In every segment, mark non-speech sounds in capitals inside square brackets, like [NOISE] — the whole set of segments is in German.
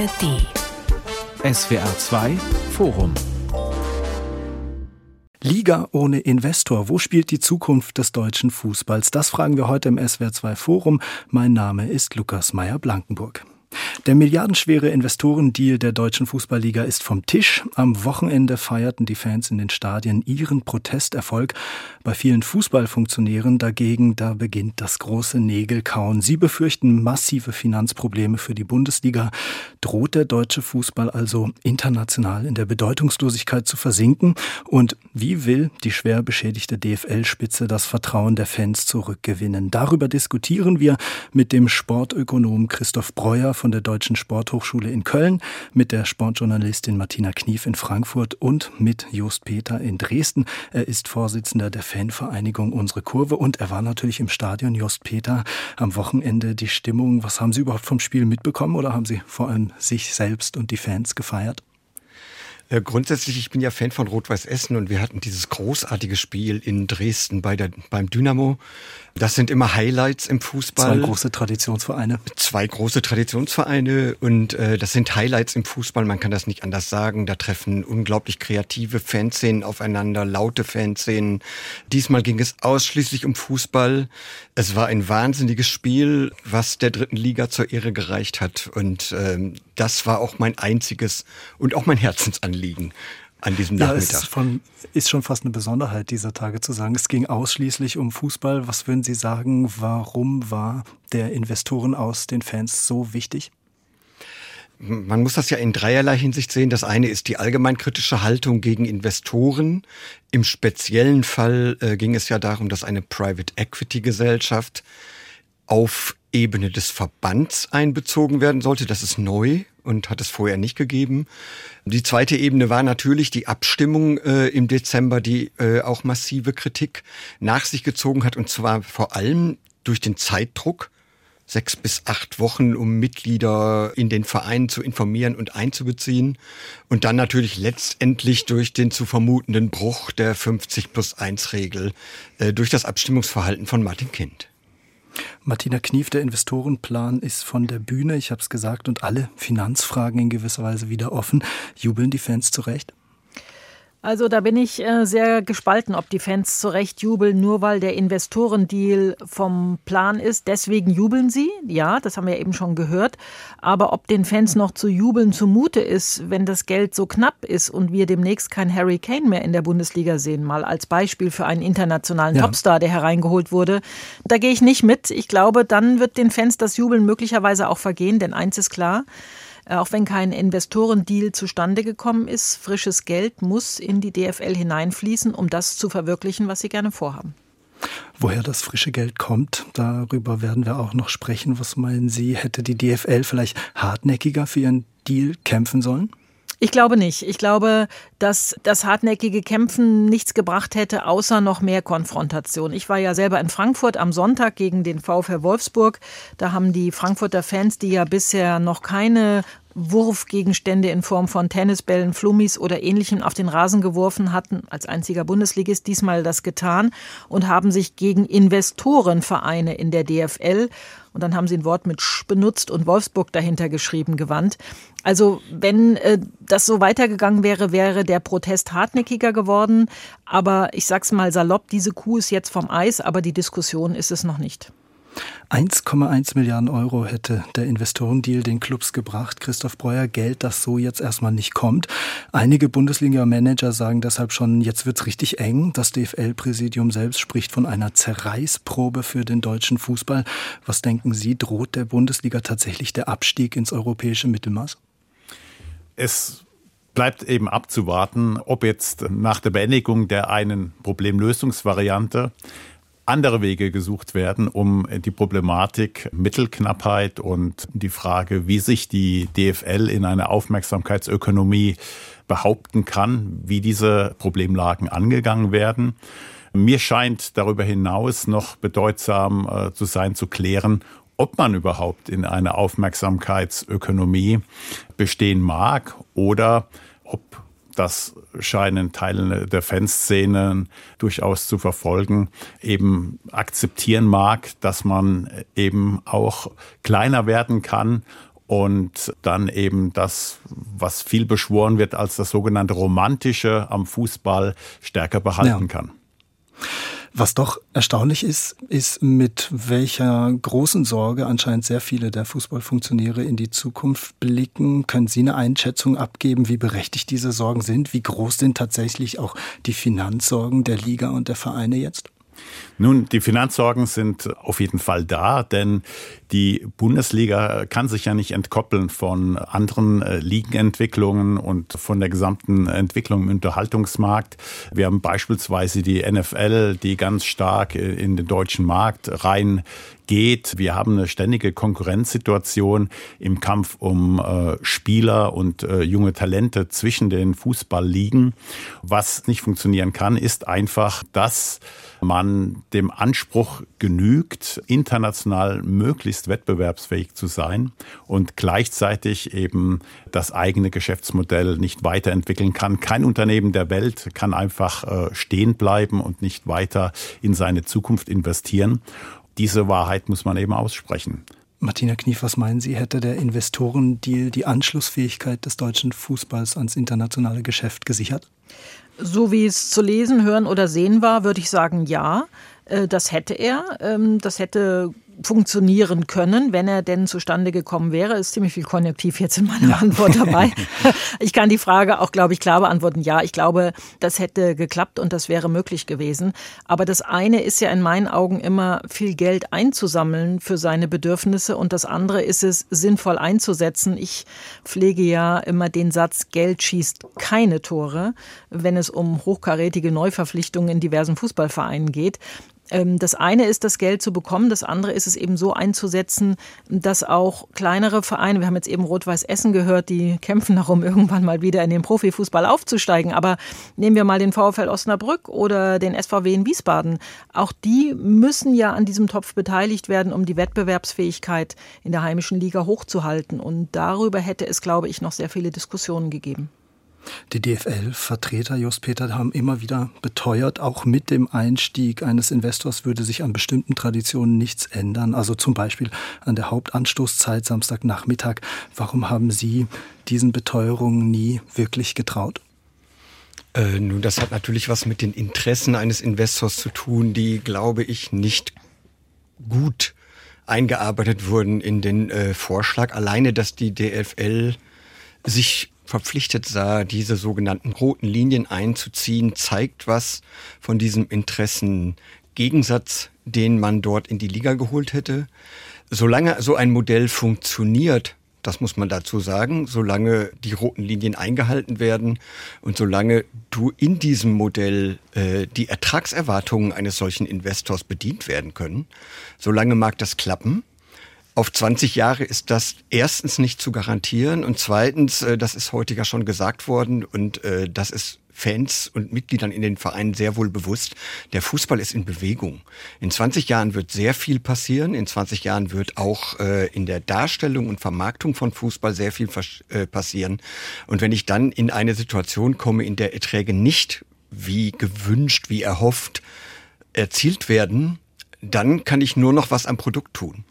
ARD. SWR 2 Forum. Liga ohne Investor. Wo spielt die Zukunft des deutschen Fußballs? Das fragen wir heute im SWR 2 Forum. Mein Name ist Lukas Meyer-Blankenburg. Der milliardenschwere Investorendeal der deutschen Fußballliga ist vom Tisch. Am Wochenende feierten die Fans in den Stadien ihren Protesterfolg. Bei vielen Fußballfunktionären dagegen, da beginnt das große Nägelkauen. Sie befürchten massive Finanzprobleme für die Bundesliga. Droht der deutsche Fußball also international in der Bedeutungslosigkeit zu versinken? Und wie will die schwer beschädigte DFL-Spitze das Vertrauen der Fans zurückgewinnen? Darüber diskutieren wir mit dem Sportökonom Christoph Breuer von der Deutschen Sporthochschule in Köln, mit der Sportjournalistin Martina Knief in Frankfurt und mit Jost Peter in Dresden. Er ist Vorsitzender der Fanvereinigung Unsere Kurve und er war natürlich im Stadion. Jost Peter, am Wochenende die Stimmung. Was haben Sie überhaupt vom Spiel mitbekommen oder haben Sie vor allem sich selbst und die Fans gefeiert? Äh, grundsätzlich, ich bin ja Fan von Rot-Weiß Essen und wir hatten dieses großartige Spiel in Dresden bei der, beim Dynamo. Das sind immer Highlights im Fußball. Zwei große Traditionsvereine. Zwei große Traditionsvereine und äh, das sind Highlights im Fußball. Man kann das nicht anders sagen. Da treffen unglaublich kreative Fanszenen aufeinander, laute Fanszenen. Diesmal ging es ausschließlich um Fußball. Es war ein wahnsinniges Spiel, was der dritten Liga zur Ehre gereicht hat und ähm, das war auch mein einziges und auch mein Herzensanliegen an diesem Nachmittag. Ja, ist, von, ist schon fast eine Besonderheit dieser Tage zu sagen, es ging ausschließlich um Fußball. Was würden Sie sagen, warum war der Investoren aus den Fans so wichtig? Man muss das ja in dreierlei Hinsicht sehen. Das eine ist die allgemeinkritische Haltung gegen Investoren. Im speziellen Fall äh, ging es ja darum, dass eine Private Equity Gesellschaft auf Ebene des Verbands einbezogen werden sollte. Das ist neu und hat es vorher nicht gegeben. Die zweite Ebene war natürlich die Abstimmung äh, im Dezember, die äh, auch massive Kritik nach sich gezogen hat und zwar vor allem durch den Zeitdruck sechs bis acht Wochen, um Mitglieder in den Vereinen zu informieren und einzubeziehen. Und dann natürlich letztendlich durch den zu vermutenden Bruch der 50 plus 1 Regel äh, durch das Abstimmungsverhalten von Martin Kind. Martina Knief, der Investorenplan ist von der Bühne, ich habe es gesagt, und alle Finanzfragen in gewisser Weise wieder offen. Jubeln die Fans zurecht? Also da bin ich äh, sehr gespalten, ob die Fans zu Recht jubeln, nur weil der Investorendeal vom Plan ist. Deswegen jubeln sie, ja, das haben wir eben schon gehört. Aber ob den Fans noch zu jubeln zumute ist, wenn das Geld so knapp ist und wir demnächst kein Harry Kane mehr in der Bundesliga sehen, mal als Beispiel für einen internationalen ja. Topstar, der hereingeholt wurde, da gehe ich nicht mit. Ich glaube, dann wird den Fans das Jubeln möglicherweise auch vergehen, denn eins ist klar, auch wenn kein Investorendeal zustande gekommen ist, frisches Geld muss in die DFL hineinfließen, um das zu verwirklichen, was sie gerne vorhaben. Woher das frische Geld kommt, darüber werden wir auch noch sprechen. Was meinen Sie, hätte die DFL vielleicht hartnäckiger für ihren Deal kämpfen sollen? Ich glaube nicht. Ich glaube, dass das hartnäckige Kämpfen nichts gebracht hätte, außer noch mehr Konfrontation. Ich war ja selber in Frankfurt am Sonntag gegen den VfL Wolfsburg. Da haben die Frankfurter Fans, die ja bisher noch keine Wurfgegenstände in Form von Tennisbällen, Flummis oder ähnlichem auf den Rasen geworfen hatten, als einziger Bundesligist diesmal das getan und haben sich gegen Investorenvereine in der DFL und dann haben sie ein Wort mit Sch benutzt und Wolfsburg dahinter geschrieben gewandt. Also wenn äh, das so weitergegangen wäre, wäre der Protest hartnäckiger geworden. Aber ich sag's mal salopp, diese Kuh ist jetzt vom Eis, aber die Diskussion ist es noch nicht. 1,1 Milliarden Euro hätte der Investorendeal den Clubs gebracht. Christoph Breuer, Geld, das so jetzt erstmal nicht kommt. Einige Bundesliga-Manager sagen deshalb schon, jetzt wird's richtig eng. Das DFL-Präsidium selbst spricht von einer Zerreißprobe für den deutschen Fußball. Was denken Sie, droht der Bundesliga tatsächlich der Abstieg ins europäische Mittelmaß? Es bleibt eben abzuwarten, ob jetzt nach der Beendigung der einen Problemlösungsvariante andere Wege gesucht werden, um die Problematik Mittelknappheit und die Frage, wie sich die DFL in einer Aufmerksamkeitsökonomie behaupten kann, wie diese Problemlagen angegangen werden. Mir scheint darüber hinaus noch bedeutsam äh, zu sein, zu klären, ob man überhaupt in einer Aufmerksamkeitsökonomie bestehen mag oder ob das scheinen Teile der Fanszene durchaus zu verfolgen, eben akzeptieren mag, dass man eben auch kleiner werden kann und dann eben das, was viel beschworen wird als das sogenannte Romantische am Fußball stärker behalten ja. kann. Was doch erstaunlich ist, ist, mit welcher großen Sorge anscheinend sehr viele der Fußballfunktionäre in die Zukunft blicken. Können Sie eine Einschätzung abgeben, wie berechtigt diese Sorgen sind? Wie groß sind tatsächlich auch die Finanzsorgen der Liga und der Vereine jetzt? Nun, die Finanzsorgen sind auf jeden Fall da, denn die Bundesliga kann sich ja nicht entkoppeln von anderen äh, Ligenentwicklungen und von der gesamten Entwicklung im Unterhaltungsmarkt. Wir haben beispielsweise die NFL, die ganz stark äh, in den deutschen Markt rein geht. Wir haben eine ständige Konkurrenzsituation im Kampf um äh, Spieler und äh, junge Talente zwischen den Fußballligen. Was nicht funktionieren kann, ist einfach, dass man dem Anspruch genügt, international möglichst wettbewerbsfähig zu sein und gleichzeitig eben das eigene Geschäftsmodell nicht weiterentwickeln kann. Kein Unternehmen der Welt kann einfach äh, stehen bleiben und nicht weiter in seine Zukunft investieren. Diese Wahrheit muss man eben aussprechen. Martina Knief, was meinen Sie, hätte der Investorendeal die Anschlussfähigkeit des deutschen Fußballs ans internationale Geschäft gesichert? So wie es zu lesen, hören oder sehen war, würde ich sagen, ja. Äh, das hätte er. Ähm, das hätte funktionieren können, wenn er denn zustande gekommen wäre. Ist ziemlich viel Konjunktiv jetzt in meiner ja. Antwort dabei. [LAUGHS] Ich kann die Frage auch, glaube ich, klar beantworten. Ja, ich glaube, das hätte geklappt und das wäre möglich gewesen. Aber das eine ist ja in meinen Augen immer viel Geld einzusammeln für seine Bedürfnisse und das andere ist es sinnvoll einzusetzen. Ich pflege ja immer den Satz, Geld schießt keine Tore, wenn es um hochkarätige Neuverpflichtungen in diversen Fußballvereinen geht. Ähm, das eine ist, das Geld zu bekommen. Das andere ist es eben so einzusetzen, dass auch kleinere Vereine, wir haben jetzt eben Rot-Weiß Essen gehört, die kämpfen darum, [LAUGHS] irgendwann mal wieder in den Profifußball aufzusteigen. Aber nehmen wir mal den VfL Osnabrück oder den SVW in Wiesbaden. Auch die müssen ja an diesem Topf beteiligt werden, um die Wettbewerbsfähigkeit in der heimischen Liga hochzuhalten. Und darüber hätte es, glaube ich, noch sehr viele Diskussionen gegeben. Die DFL-Vertreter, Just Peter, haben immer wieder beteuert, auch mit dem Einstieg eines Investors würde sich an bestimmten Traditionen nichts ändern. Also zum Beispiel an der Hauptanstoßzeit Samstagnachmittag. Warum haben Sie diesen Beteuerungen nie wirklich getraut? Äh, nun, das hat natürlich was mit den Interessen eines Investors zu tun, die, glaube ich, nicht gut eingearbeitet wurden in den äh, Vorschlag. Alleine, dass die DFL sich verpflichtet sah, diese sogenannten roten Linien einzuziehen, zeigt was von diesem Interessengegensatz, den man dort in die Liga geholt hätte. Solange so ein Modell funktioniert, das muss man dazu sagen, solange die roten Linien eingehalten werden und solange du in diesem Modell äh, die Ertragserwartungen eines solchen Investors bedient werden können, solange mag das klappen. Auf 20 Jahre ist das erstens nicht zu garantieren und zweitens, äh, das ist heute ja schon gesagt worden und äh, das ist Fans und Mitgliedern in den Vereinen sehr wohl bewusst, der Fußball ist in Bewegung. In 20 Jahren wird sehr viel passieren. In 20 Jahren wird auch äh, in der Darstellung und Vermarktung von Fußball sehr viel passieren. Und wenn ich dann in eine Situation komme, in der Erträge nicht wie gewünscht, wie erhofft erzielt werden, dann kann ich nur noch was am Produkt tun.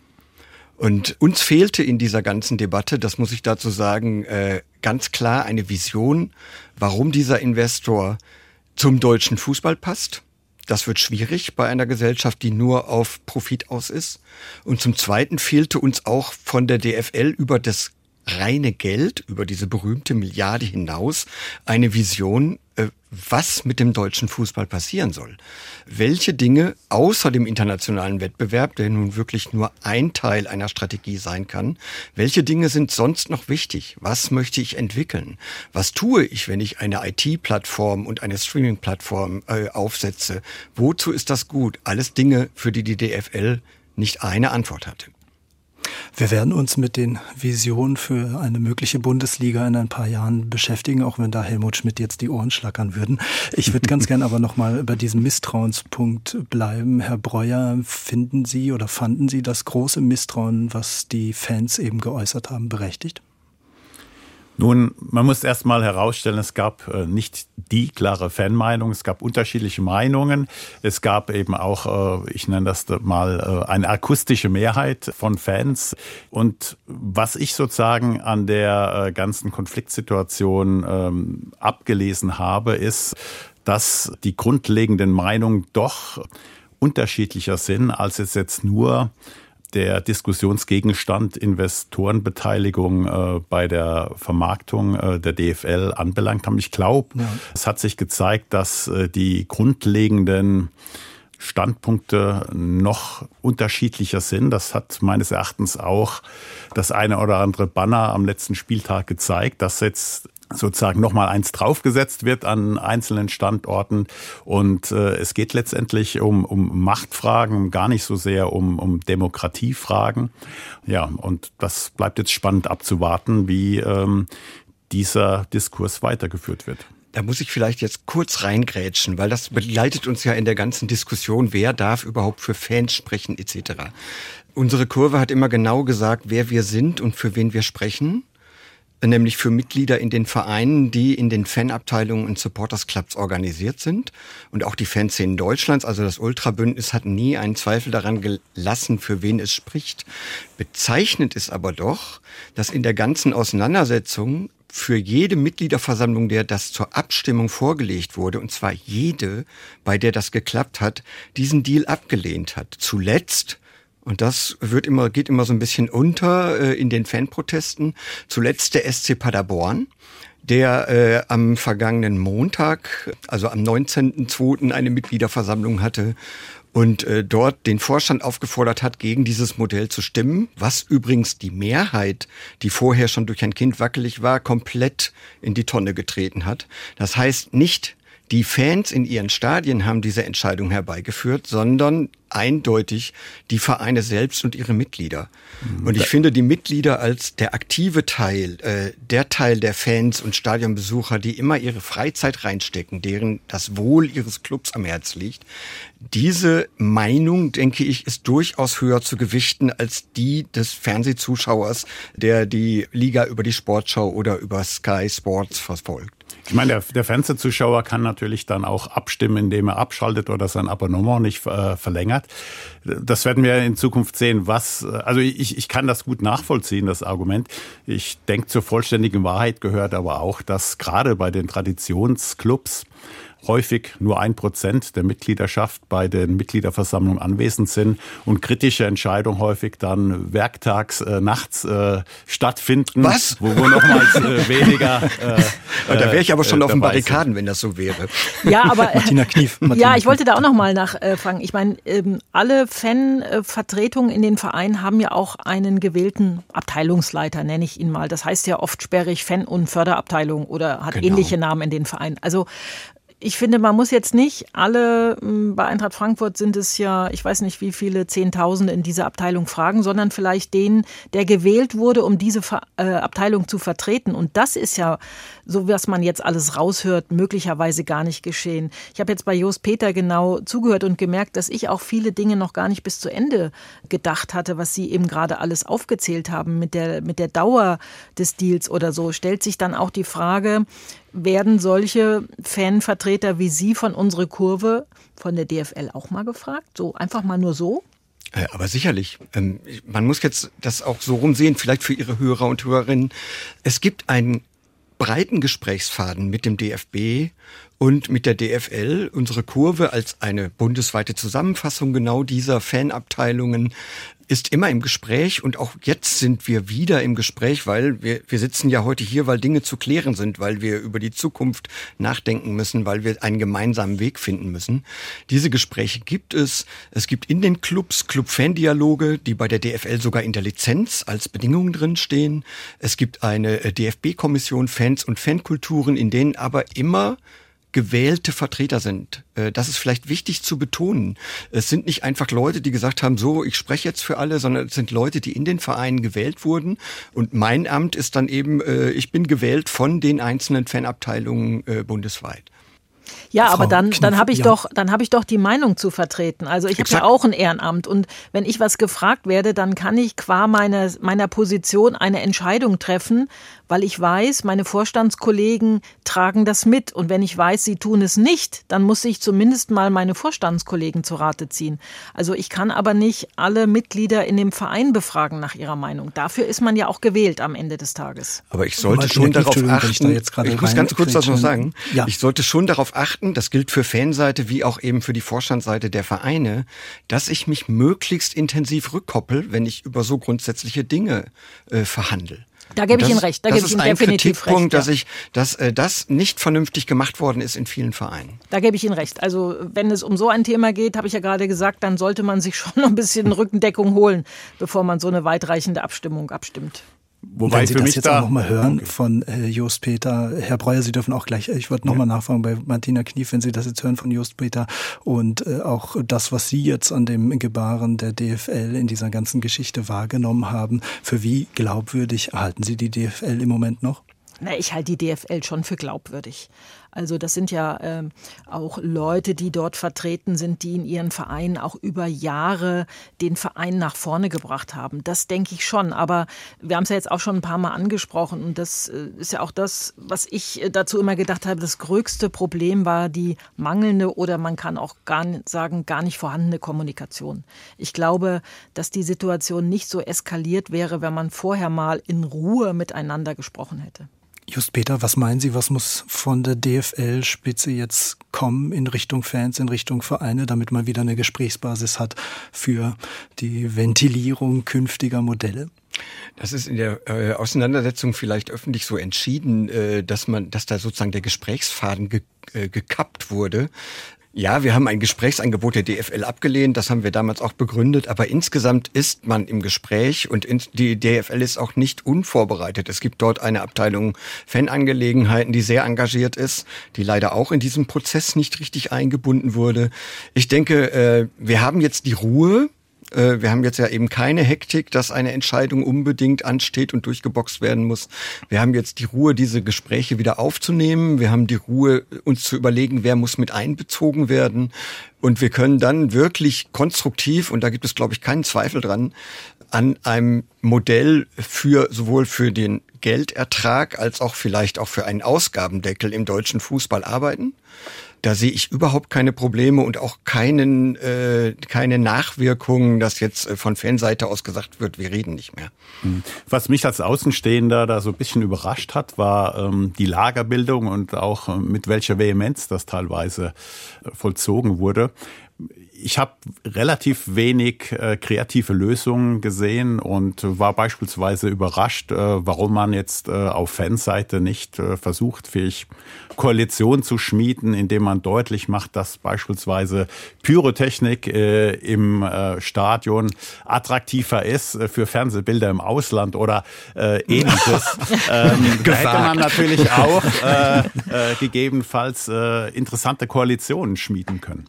Und uns fehlte in dieser ganzen Debatte, das muss ich dazu sagen, äh, ganz klar eine Vision, warum dieser Investor zum deutschen Fußball passt. Das wird schwierig bei einer Gesellschaft, die nur auf Profit aus ist. Und zum Zweiten fehlte uns auch von der DFL über das reine Geld, über diese berühmte Milliarde hinaus, eine Vision, was mit dem deutschen Fußball passieren soll. Welche Dinge außer dem internationalen Wettbewerb, der nun wirklich nur ein Teil einer Strategie sein kann, welche Dinge sind sonst noch wichtig? Was möchte ich entwickeln? Was tue ich, wenn ich eine IT-Plattform und eine Streaming-Plattform äh, aufsetze? Wozu ist das gut? Alles Dinge, für die die DFL nicht eine Antwort hatte. Wir werden uns mit den Visionen für eine mögliche Bundesliga in ein paar Jahren beschäftigen, auch wenn da Helmut Schmidt jetzt die Ohren schlackern würden. Ich würde ganz [LAUGHS] gern aber nochmal bei diesem Misstrauenspunkt bleiben. Herr Breuer, finden Sie oder fanden Sie das große Misstrauen, was die Fans eben geäußert haben, berechtigt? Nun, man muss erst mal herausstellen, es gab äh, nicht die klare Fanmeinung, es gab unterschiedliche Meinungen. Es gab eben auch, äh, ich nenne das mal, äh, eine akustische Mehrheit von Fans. Und was ich sozusagen an der ganzen Konfliktsituation ähm, abgelesen habe, ist, dass die grundlegenden Meinungen doch unterschiedlicher sind, als es jetzt nur der Diskussionsgegenstand Investorenbeteiligung äh, bei der Vermarktung äh, der DFL anbelangt haben. Ich glaube, ja. es hat sich gezeigt, dass äh, die grundlegenden Standpunkte noch unterschiedlicher sind. Das hat meines Erachtens auch das eine oder andere Banner am letzten Spieltag gezeigt, dass jetzt sozusagen nochmal eins draufgesetzt wird an einzelnen Standorten. Und äh, es geht letztendlich um, um Machtfragen, gar nicht so sehr um, um Demokratiefragen. Ja, und das bleibt jetzt spannend abzuwarten, wie ähm, dieser Diskurs weitergeführt wird. Da muss ich vielleicht jetzt kurz reingrätschen, weil das begleitet uns ja in der ganzen Diskussion, wer darf überhaupt für Fans sprechen etc. Unsere Kurve hat immer genau gesagt, wer wir sind und für wen wir sprechen nämlich für Mitglieder in den Vereinen, die in den Fanabteilungen und Supporters Clubs organisiert sind. Und auch die Fanszenen Deutschlands, also das Ultrabündnis, hat nie einen Zweifel daran gelassen, für wen es spricht. Bezeichnend ist aber doch, dass in der ganzen Auseinandersetzung für jede Mitgliederversammlung, der das zur Abstimmung vorgelegt wurde, und zwar jede, bei der das geklappt hat, diesen Deal abgelehnt hat. Zuletzt und das wird immer, geht immer so ein bisschen unter äh, in den Fanprotesten. Zuletzt der SC Paderborn, der äh, am vergangenen Montag, also am 19.02. eine Mitgliederversammlung hatte und äh, dort den Vorstand aufgefordert hat, gegen dieses Modell zu stimmen, was übrigens die Mehrheit, die vorher schon durch ein Kind wackelig war, komplett in die Tonne getreten hat. Das heißt nicht die Fans in ihren Stadien haben diese Entscheidung herbeigeführt, sondern eindeutig die Vereine selbst und ihre Mitglieder. Mhm. Und ich finde die Mitglieder als der aktive Teil, äh, der Teil der Fans und Stadionbesucher, die immer ihre Freizeit reinstecken, deren das Wohl ihres Clubs am Herz liegt. Diese Meinung, denke ich, ist durchaus höher zu gewichten als die des Fernsehzuschauers, der die Liga über die Sportschau oder über Sky Sports verfolgt. Ich meine, der, der Fernsehzuschauer kann natürlich dann auch abstimmen, indem er abschaltet oder sein Abonnement nicht äh, verlängert. Das werden wir in Zukunft sehen. Was, also ich, ich kann das gut nachvollziehen, das Argument. Ich denke, zur vollständigen Wahrheit gehört aber auch, dass gerade bei den Traditionsclubs häufig nur ein Prozent der Mitgliedschaft bei den Mitgliederversammlungen anwesend sind und kritische Entscheidungen häufig dann werktags äh, nachts äh, stattfinden. Was? Wo, wo nochmals äh, [LAUGHS] weniger. Äh, da wäre ich aber schon äh, auf den Barrikaden, sind. wenn das so wäre. Ja, aber [LAUGHS] Martina Knief. Martina ja, ich wollte da auch noch mal nachfragen. Ich meine, ähm, alle Fanvertretungen in den Vereinen haben ja auch einen gewählten Abteilungsleiter, nenne ich ihn mal. Das heißt ja oft sperrig Fan- und Förderabteilung oder hat genau. ähnliche Namen in den Vereinen. Also ich finde, man muss jetzt nicht alle, hm, bei Eintracht Frankfurt sind es ja, ich weiß nicht wie viele Zehntausende in dieser Abteilung fragen, sondern vielleicht den, der gewählt wurde, um diese äh, Abteilung zu vertreten. Und das ist ja, so was man jetzt alles raushört, möglicherweise gar nicht geschehen. Ich habe jetzt bei Jos Peter genau zugehört und gemerkt, dass ich auch viele Dinge noch gar nicht bis zu Ende gedacht hatte, was Sie eben gerade alles aufgezählt haben mit der, mit der Dauer des Deals oder so. Stellt sich dann auch die Frage, werden solche Fanvertreter wie Sie von unserer Kurve von der DFL auch mal gefragt? So einfach mal nur so? Aber sicherlich. Ähm, man muss jetzt das auch so rumsehen, vielleicht für Ihre Hörer und Hörerinnen. Es gibt einen breiten Gesprächsfaden mit dem DFB und mit der DFL, unsere Kurve als eine bundesweite Zusammenfassung genau dieser Fanabteilungen ist immer im Gespräch und auch jetzt sind wir wieder im Gespräch, weil wir, wir sitzen ja heute hier, weil Dinge zu klären sind, weil wir über die Zukunft nachdenken müssen, weil wir einen gemeinsamen Weg finden müssen. Diese Gespräche gibt es. Es gibt in den Clubs Club-Fan-Dialoge, die bei der DFL sogar in der Lizenz als Bedingungen drinstehen. Es gibt eine äh, DFB-Kommission Fans und Fankulturen, in denen aber immer gewählte Vertreter sind. Äh, das ist vielleicht wichtig zu betonen. Es sind nicht einfach Leute, die gesagt haben, so, ich spreche jetzt für alle, sondern es sind Leute, die in den Vereinen gewählt wurden. Und mein Amt ist dann eben, äh, ich bin gewählt von den einzelnen Fanabteilungen äh, bundesweit. Ja, Frau aber dann, dann habe ich ja. doch, dann habe ich doch die Meinung zu vertreten. Also ich habe ja auch ein Ehrenamt und wenn ich was gefragt werde, dann kann ich qua meiner, meiner Position eine Entscheidung treffen, weil ich weiß, meine Vorstandskollegen tragen das mit. Und wenn ich weiß, sie tun es nicht, dann muss ich zumindest mal meine Vorstandskollegen zu Rate ziehen. Also ich kann aber nicht alle Mitglieder in dem Verein befragen nach ihrer Meinung. Dafür ist man ja auch gewählt am Ende des Tages. Aber ich sollte schon darauf achten, ich, ich muss ganz kurz das noch sagen, ja. ich sollte schon darauf achten, das gilt für Fanseite wie auch eben für die Vorstandsseite der Vereine, dass ich mich möglichst intensiv rückkoppel, wenn ich über so grundsätzliche Dinge äh, verhandle. Da gebe ich Ihnen recht. Da gebe ich Ihnen definitiv recht. Dass ich, dass äh, das nicht vernünftig gemacht worden ist in vielen Vereinen. Da gebe ich Ihnen recht. Also wenn es um so ein Thema geht, habe ich ja gerade gesagt, dann sollte man sich [LAUGHS] schon ein bisschen Rückendeckung holen, bevor man so eine weitreichende Abstimmung abstimmt. Wobei Wenn Sie das jetzt da auch nochmal hören okay. von äh, Jost Peter, Herr Breuer, Sie dürfen auch gleich, ich würde nochmal ja. nachfragen bei Martina Knief, wenn Sie das jetzt hören von Jost Peter und äh, auch das, was Sie jetzt an dem Gebaren der DFL in dieser ganzen Geschichte wahrgenommen haben, für wie glaubwürdig halten Sie die DFL im Moment noch? Na, ich halte die DFL schon für glaubwürdig. Also das sind ja äh, auch Leute, die dort vertreten sind, die in ihren Vereinen auch über Jahre den Verein nach vorne gebracht haben. Das denke ich schon. Aber wir haben es ja jetzt auch schon ein paar Mal angesprochen und das äh, ist ja auch das, was ich äh, dazu immer gedacht habe. Das größte Problem war die mangelnde oder man kann auch gar nicht sagen, gar nicht vorhandene Kommunikation. Ich glaube, dass die Situation nicht so eskaliert wäre, wenn man vorher mal in Ruhe miteinander gesprochen hätte. Just Peter, was meinen Sie, was muss von der DFL-Spitze jetzt kommen in Richtung Fans, in Richtung Vereine, damit man wieder eine Gesprächsbasis hat für die Ventilierung künftiger Modelle? Das ist in der äh, Auseinandersetzung vielleicht öffentlich so entschieden, äh, dass man, dass da sozusagen der Gesprächsfaden ge, äh, gekappt wurde. Ja, wir haben ein Gesprächsangebot der DFL abgelehnt, das haben wir damals auch begründet, aber insgesamt ist man im Gespräch und die DFL ist auch nicht unvorbereitet. Es gibt dort eine Abteilung Fanangelegenheiten, die sehr engagiert ist, die leider auch in diesem Prozess nicht richtig eingebunden wurde. Ich denke, äh, wir haben jetzt die Ruhe, äh, wir haben jetzt ja eben keine Hektik, dass eine Entscheidung unbedingt ansteht und durchgeboxt werden muss. Wir haben jetzt die Ruhe, diese Gespräche wieder aufzunehmen. Wir haben die Ruhe, uns zu überlegen, wer muss mit einbezogen werden. Und wir können dann wirklich konstruktiv, und da gibt es, glaube ich, keinen Zweifel dran, an einem Modell für sowohl für den Geldertrag als auch vielleicht auch für einen Ausgabendeckel im deutschen Fußball arbeiten. Da sehe ich überhaupt keine Probleme und auch keinen, äh, keine Nachwirkungen, dass jetzt äh, von Fanseite aus gesagt wird, wir reden nicht mehr. Hm. Was mich als Außenstehender da so ein bisschen überrascht hat, war ähm, die Lagerbildung und auch äh, mit welcher Vehemenz das teilweise äh, vollzogen wurde ich habe relativ wenig äh, kreative Lösungen gesehen und war beispielsweise überrascht, äh, warum man jetzt äh, auf Fanseite nicht äh, versucht, fähig Koalition zu schmieden, indem man deutlich macht, dass beispielsweise Pyrotechnik äh, im äh, Stadion attraktiver ist für Fernsehbilder im Ausland oder äh, ähnliches. [LAUGHS] ähm, da hätte man natürlich [LAUGHS] auch gegebenenfalls interessante Koalitionen schmieden können.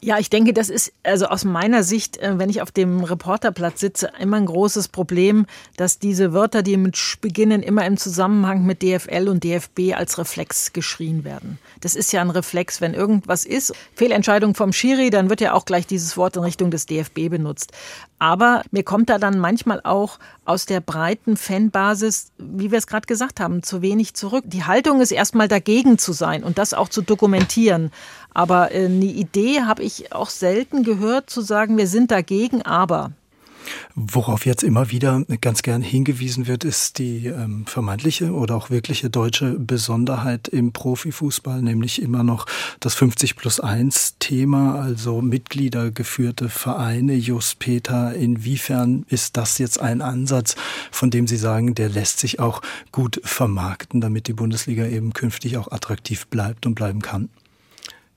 Ja, ich denke, das ist also aus meiner Sicht, äh, wenn ich auf dem Reporterplatz sitze, immer ein großes Problem, dass diese Wörter, die mit beginnen, immer im Zusammenhang mit DFL und DFB als Reflex geschrien werden. Das ist ja ein Reflex, wenn irgendwas ist, Fehlentscheidung vom Schiri, dann wird ja auch gleich dieses Wort in Richtung des DFB benutzt. Aber mir kommt da dann manchmal auch aus der breiten Fanbasis, wie wir es gerade gesagt haben, zu wenig zurück. Die Haltung ist erstmal dagegen zu sein und das auch zu dokumentieren. Aber äh, eine Idee habe ich auch selten gehört, zu sagen, wir sind dagegen, aber. Worauf jetzt immer wieder ganz gern hingewiesen wird, ist die ähm, vermeintliche oder auch wirkliche deutsche Besonderheit im Profifußball, nämlich immer noch das 50 plus 1 Thema, also mitgliedergeführte Vereine. Just Peter, inwiefern ist das jetzt ein Ansatz, von dem Sie sagen, der lässt sich auch gut vermarkten, damit die Bundesliga eben künftig auch attraktiv bleibt und bleiben kann?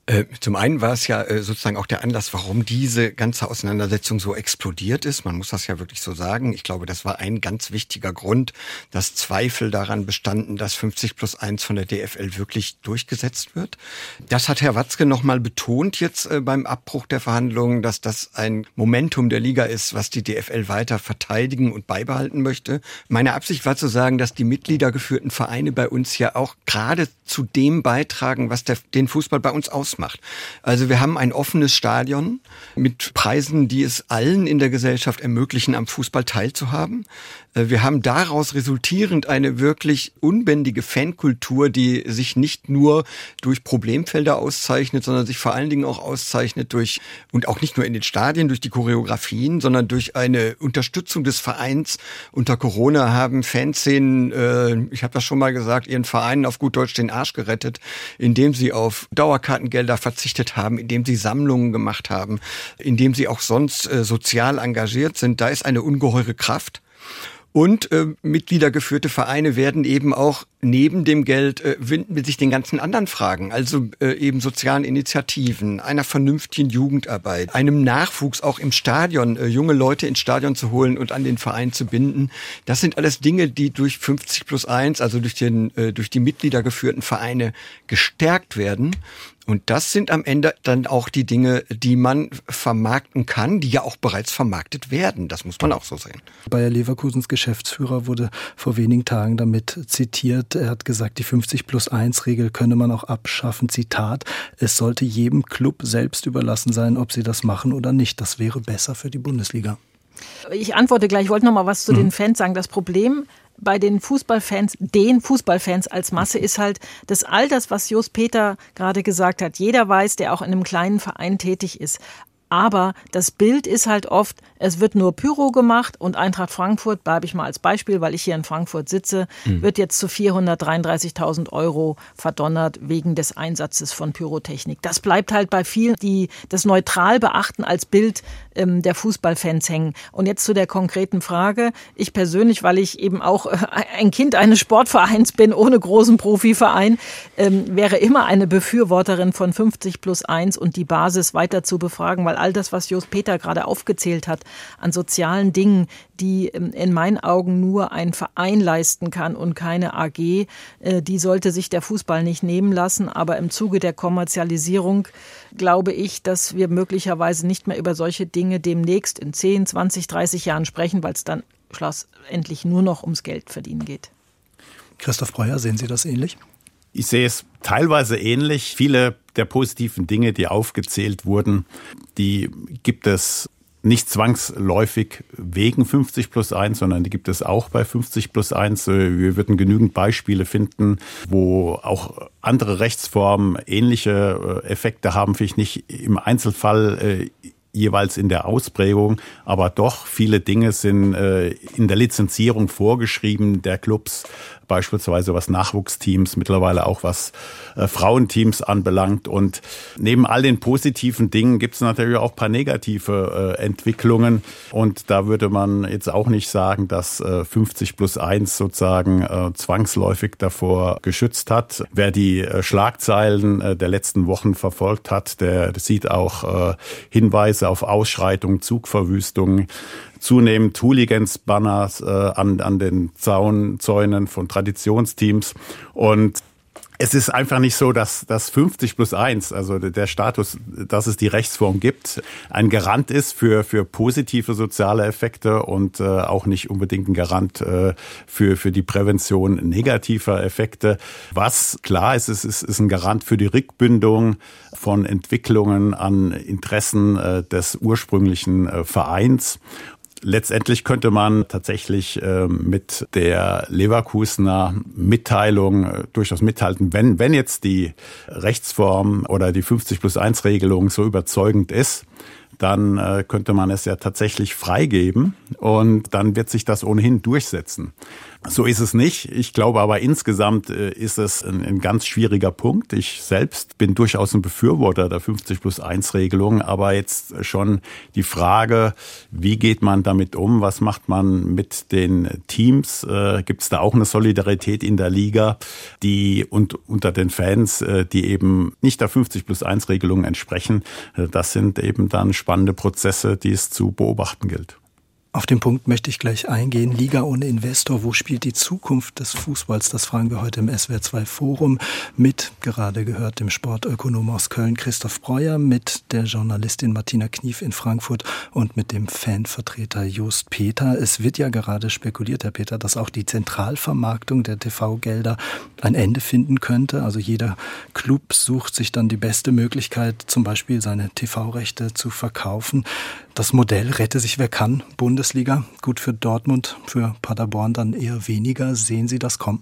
Äh, zum einen war es ja äh, sozusagen auch der Anlass, warum diese ganze Auseinandersetzung so explodiert ist. Man muss das ja wirklich so sagen. Ich glaube, das war ein ganz wichtiger Grund, dass Zweifel daran bestanden, dass 50 plus 1 von der DFL wirklich durchgesetzt wird. Das hat Herr Watzke nochmal betont jetzt äh, beim Abbruch der Verhandlungen, dass das ein Momentum der Liga ist, was die DFL weiter verteidigen und beibehalten möchte. Meine Absicht war zu sagen, dass die mitgliedergeführten Vereine bei uns ja auch gerade zu dem beitragen, was der, den Fußball bei uns aus macht. Also wir haben ein offenes Stadion mit Preisen, die es allen in der Gesellschaft ermöglichen, am Fußball teilzuhaben. Äh, wir haben daraus resultierend eine wirklich unbändige Fankultur, die sich nicht nur durch Problemfelder auszeichnet, sondern sich vor allen Dingen auch auszeichnet durch, und auch nicht nur in den Stadien, durch die Choreografien, sondern durch eine Unterstützung des Vereins. Unter Corona haben Fanszenen, äh, ich habe das schon mal gesagt, ihren Vereinen auf gut Deutsch den Arsch gerettet, indem sie auf Dauerkartengelder verzichtet haben, indem sie Sammlungen gemacht haben, indem sie auch sonst äh, sozial engagiert sind. Da ist eine ungeheure Kraft. Und äh, mitgliedergeführte Vereine werden eben auch neben dem Geld äh, widmen sich den ganzen anderen Fragen, also äh, eben sozialen Initiativen, einer vernünftigen Jugendarbeit, einem Nachwuchs auch im Stadion, äh, junge Leute ins Stadion zu holen und an den Verein zu binden. Das sind alles Dinge, die durch 50 plus 1, also durch, den, äh, durch die mitgliedergeführten Vereine gestärkt werden. Und das sind am Ende dann auch die Dinge, die man vermarkten kann, die ja auch bereits vermarktet werden. Das muss man auch so sehen. Bayer Leverkusens Geschäftsführer wurde vor wenigen Tagen damit zitiert. Er hat gesagt, die 50 plus 1 Regel könne man auch abschaffen. Zitat, es sollte jedem Club selbst überlassen sein, ob sie das machen oder nicht. Das wäre besser für die Bundesliga. Ich antworte gleich. Ich wollte noch mal was zu mhm. den Fans sagen. Das Problem bei den Fußballfans, den Fußballfans als Masse ist halt, dass all das, was Jos Peter gerade gesagt hat, jeder weiß, der auch in einem kleinen Verein tätig ist. Aber das Bild ist halt oft, es wird nur Pyro gemacht und Eintracht Frankfurt, bleibe ich mal als Beispiel, weil ich hier in Frankfurt sitze, mhm. wird jetzt zu 433.000 Euro verdonnert wegen des Einsatzes von Pyrotechnik. Das bleibt halt bei vielen, die das neutral beachten als Bild ähm, der Fußballfans hängen. Und jetzt zu der konkreten Frage. Ich persönlich, weil ich eben auch äh, ein Kind eines Sportvereins bin, ohne großen Profiverein, ähm, wäre immer eine Befürworterin von 50 plus 1 und die Basis weiter zu befragen, weil all das, was Jos Peter gerade aufgezählt hat, an sozialen Dingen, die ähm, in meinen Augen nur ein Verein leisten kann und keine AG, äh, die sollte sich der Fußball nicht nehmen lassen. Aber im Zuge der Kommerzialisierung glaube ich, dass wir möglicherweise nicht mehr über solche Dinge demnächst in 10, 20, 30 Jahren sprechen, weil es dann schlussendlich nur noch ums Geld verdienen geht. Christoph Breuer, sehen Sie das ähnlich? Ich sehe es teilweise ähnlich. Viele der positiven Dinge, die aufgezählt wurden, die gibt es nicht zwangsläufig wegen 50 plus 1, sondern die gibt es auch bei 50 plus 1. Wir würden genügend Beispiele finden, wo auch andere Rechtsformen ähnliche äh, Effekte haben, vielleicht nicht im Einzelfall äh, jeweils in der Ausprägung, aber doch viele Dinge sind äh, in der Lizenzierung vorgeschrieben der Clubs, beispielsweise was Nachwuchsteams, mittlerweile auch was äh, Frauenteams anbelangt. Und neben all den positiven Dingen gibt es natürlich auch paar negative äh, Entwicklungen. Und da würde man jetzt auch nicht sagen, dass äh, 50 plus 1 sozusagen äh, zwangsläufig davor geschützt hat. Wer die äh, Schlagzeilen äh, der letzten Wochen verfolgt hat, der, sieht auch Hinweise auf Ausschreitungen, Zugverwüstungen zunehmend Hooligans-Banners äh, an, an den Zaunzäunen von Traditionsteams. Und es ist einfach nicht so, dass das 50 plus 1, also der Status, dass es die Rechtsform gibt, ein Garant ist für, für positive soziale Effekte und äh, auch nicht unbedingt ein Garant äh, für, für die Prävention negativer Effekte. Was klar ist, es ist, ist ein Garant für die Rückbindung von Entwicklungen an Interessen äh, des ursprünglichen äh, Vereins Letztendlich könnte man tatsächlich äh, mit der Leverkusener Mitteilung äh, durchaus mithalten, wenn, wenn jetzt die Rechtsform oder die 50 plus 1 Regelung so überzeugend ist, dann äh, könnte man es ja tatsächlich freigeben und dann wird sich das ohnehin durchsetzen. So ist es nicht. Ich glaube aber insgesamt äh, ist es ein, ein, ganz schwieriger Punkt. Ich selbst bin durchaus ein Befürworter der 50 plus 1 Regelung, aber jetzt schon die Frage, wie geht man damit um? Was macht man mit den Teams? Äh, Gibt es da auch eine Solidarität in der Liga, die und unter den Fans, äh, die eben nicht der 50 plus 1 Regelung entsprechen? Das sind eben dann spannende Prozesse, die es zu beobachten gilt. Auf den Punkt möchte ich gleich eingehen. Liga ohne Investor, wo spielt die Zukunft des Fußballs? Das fragen wir heute im SWR2 Forum mit, gerade gehört, dem Sportökonom aus Köln Christoph Breuer, mit der Journalistin Martina Knief in Frankfurt und mit dem Fanvertreter Just Peter. Es wird ja gerade spekuliert, Herr Peter, dass auch die Zentralvermarktung der TV-Gelder ein Ende finden könnte. Also jeder Club sucht sich dann die beste Möglichkeit, zum Beispiel seine TV-Rechte zu verkaufen. Das Modell rette sich wer kann, Bundesliga. Gut für Dortmund, für Paderborn dann eher weniger. Sehen Sie das kommen?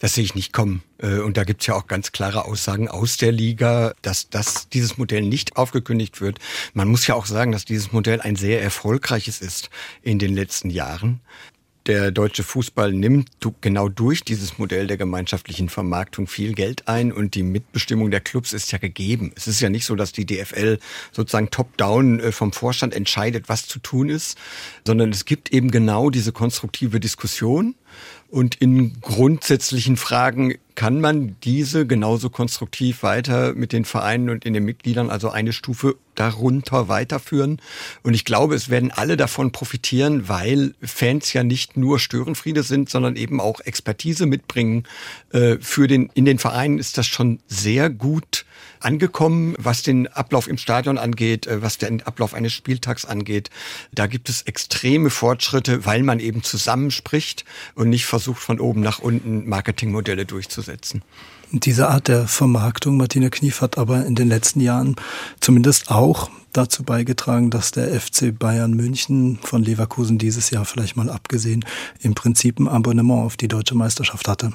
Das sehe ich nicht kommen. Äh, und da gibt es ja auch ganz klare Aussagen aus der Liga, dass, dass dieses Modell nicht aufgekündigt wird. Man muss ja auch sagen, dass dieses Modell ein sehr erfolgreiches ist in den letzten Jahren der deutsche Fußball nimmt genau durch dieses Modell der gemeinschaftlichen Vermarktung viel Geld ein und die Mitbestimmung der Clubs ist ja gegeben. Es ist ja nicht so, dass die DFL sozusagen top-down äh, vom Vorstand entscheidet, was zu tun ist, sondern es gibt eben genau diese konstruktive Diskussion und in grundsätzlichen Fragen kann man diese genauso konstruktiv weiter mit den Vereinen und in den Mitgliedern, also eine Stufe darunter weiterführen. Und ich glaube, es werden alle davon profitieren, weil Fans ja nicht nur Störenfriede sind, sondern eben auch Expertise mitbringen. Äh, für den, in den Vereinen ist das schon sehr gut angekommen, was den Ablauf im Stadion angeht, äh, was den Ablauf eines Spieltags angeht. Da gibt es extreme Fortschritte, weil man eben zusammenspricht und nicht versucht, von oben nach unten Marketingmodelle durchzusetzen. Diese Art der Vermarktung, Martina Knief, hat aber in den letzten Jahren zumindest auch dazu beigetragen, dass der FC Bayern München von Leverkusen dieses Jahr vielleicht mal abgesehen im Prinzip ein Abonnement auf die deutsche Meisterschaft hatte.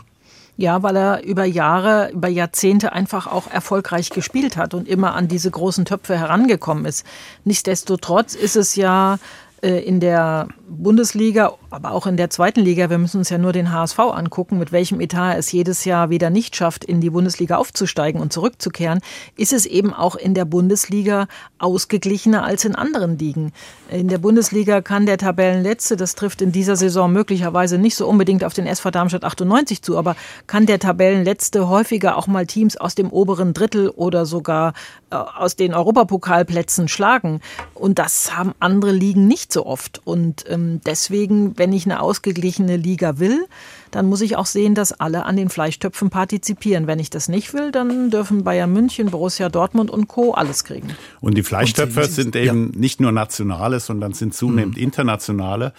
Ja, weil er über Jahre, über Jahrzehnte einfach auch erfolgreich gespielt hat und immer an diese großen Töpfe herangekommen ist. Nichtsdestotrotz ist es ja in der Bundesliga, aber auch in der zweiten Liga, wir müssen uns ja nur den HSV angucken, mit welchem Etat es jedes Jahr wieder nicht schafft, in die Bundesliga aufzusteigen und zurückzukehren, ist es eben auch in der Bundesliga ausgeglichener als in anderen Ligen. In der Bundesliga kann der Tabellenletzte, das trifft in dieser Saison möglicherweise nicht so unbedingt auf den SV Darmstadt 98 zu, aber kann der Tabellenletzte häufiger auch mal Teams aus dem oberen Drittel oder sogar äh, aus den Europapokalplätzen schlagen. Und das haben andere Ligen nicht so oft. Und ähm, deswegen, wenn ich eine ausgeglichene Liga will, dann muss ich auch sehen, dass alle an den Fleischtöpfen partizipieren. Wenn ich das nicht will, dann dürfen Bayern München, Borussia Dortmund und Co. alles kriegen. Und die Fleischtöpfe und sind eben ja. nicht nur nationale, sondern sind zunehmend mhm. internationale.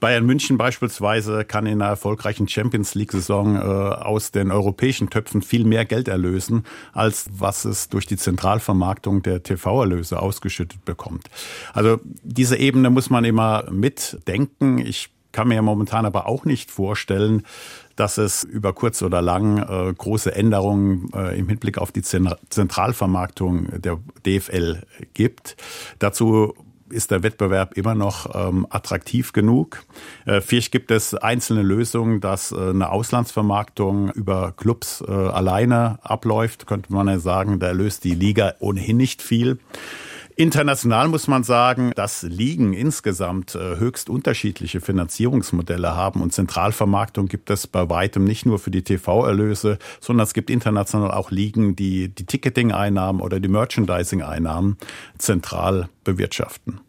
Bayern München beispielsweise kann in einer erfolgreichen Champions League-Saison äh, aus den europäischen Töpfen viel mehr Geld erlösen, als was es durch die Zentralvermarktung der TV-Erlöse ausgeschüttet bekommt. Also diese Ebene muss man immer mitdenken. Ich kann mir momentan aber auch nicht vorstellen, dass es über kurz oder lang äh, große Änderungen äh, im Hinblick auf die Zentralvermarktung der DFL gibt. Dazu ist der Wettbewerb immer noch ähm, attraktiv genug. Äh, vielleicht gibt es einzelne Lösungen, dass äh, eine Auslandsvermarktung über Clubs äh, alleine abläuft, könnte man ja sagen, da erlöst die Liga ohnehin nicht viel. International muss man sagen, dass Ligen insgesamt äh, höchst unterschiedliche Finanzierungsmodelle haben und Zentralvermarktung gibt es bei weitem nicht nur für die TV-Erlöse, sondern es gibt international auch Ligen, die die Ticketing-Einnahmen oder die Merchandising-Einnahmen zentral bewirtschaften.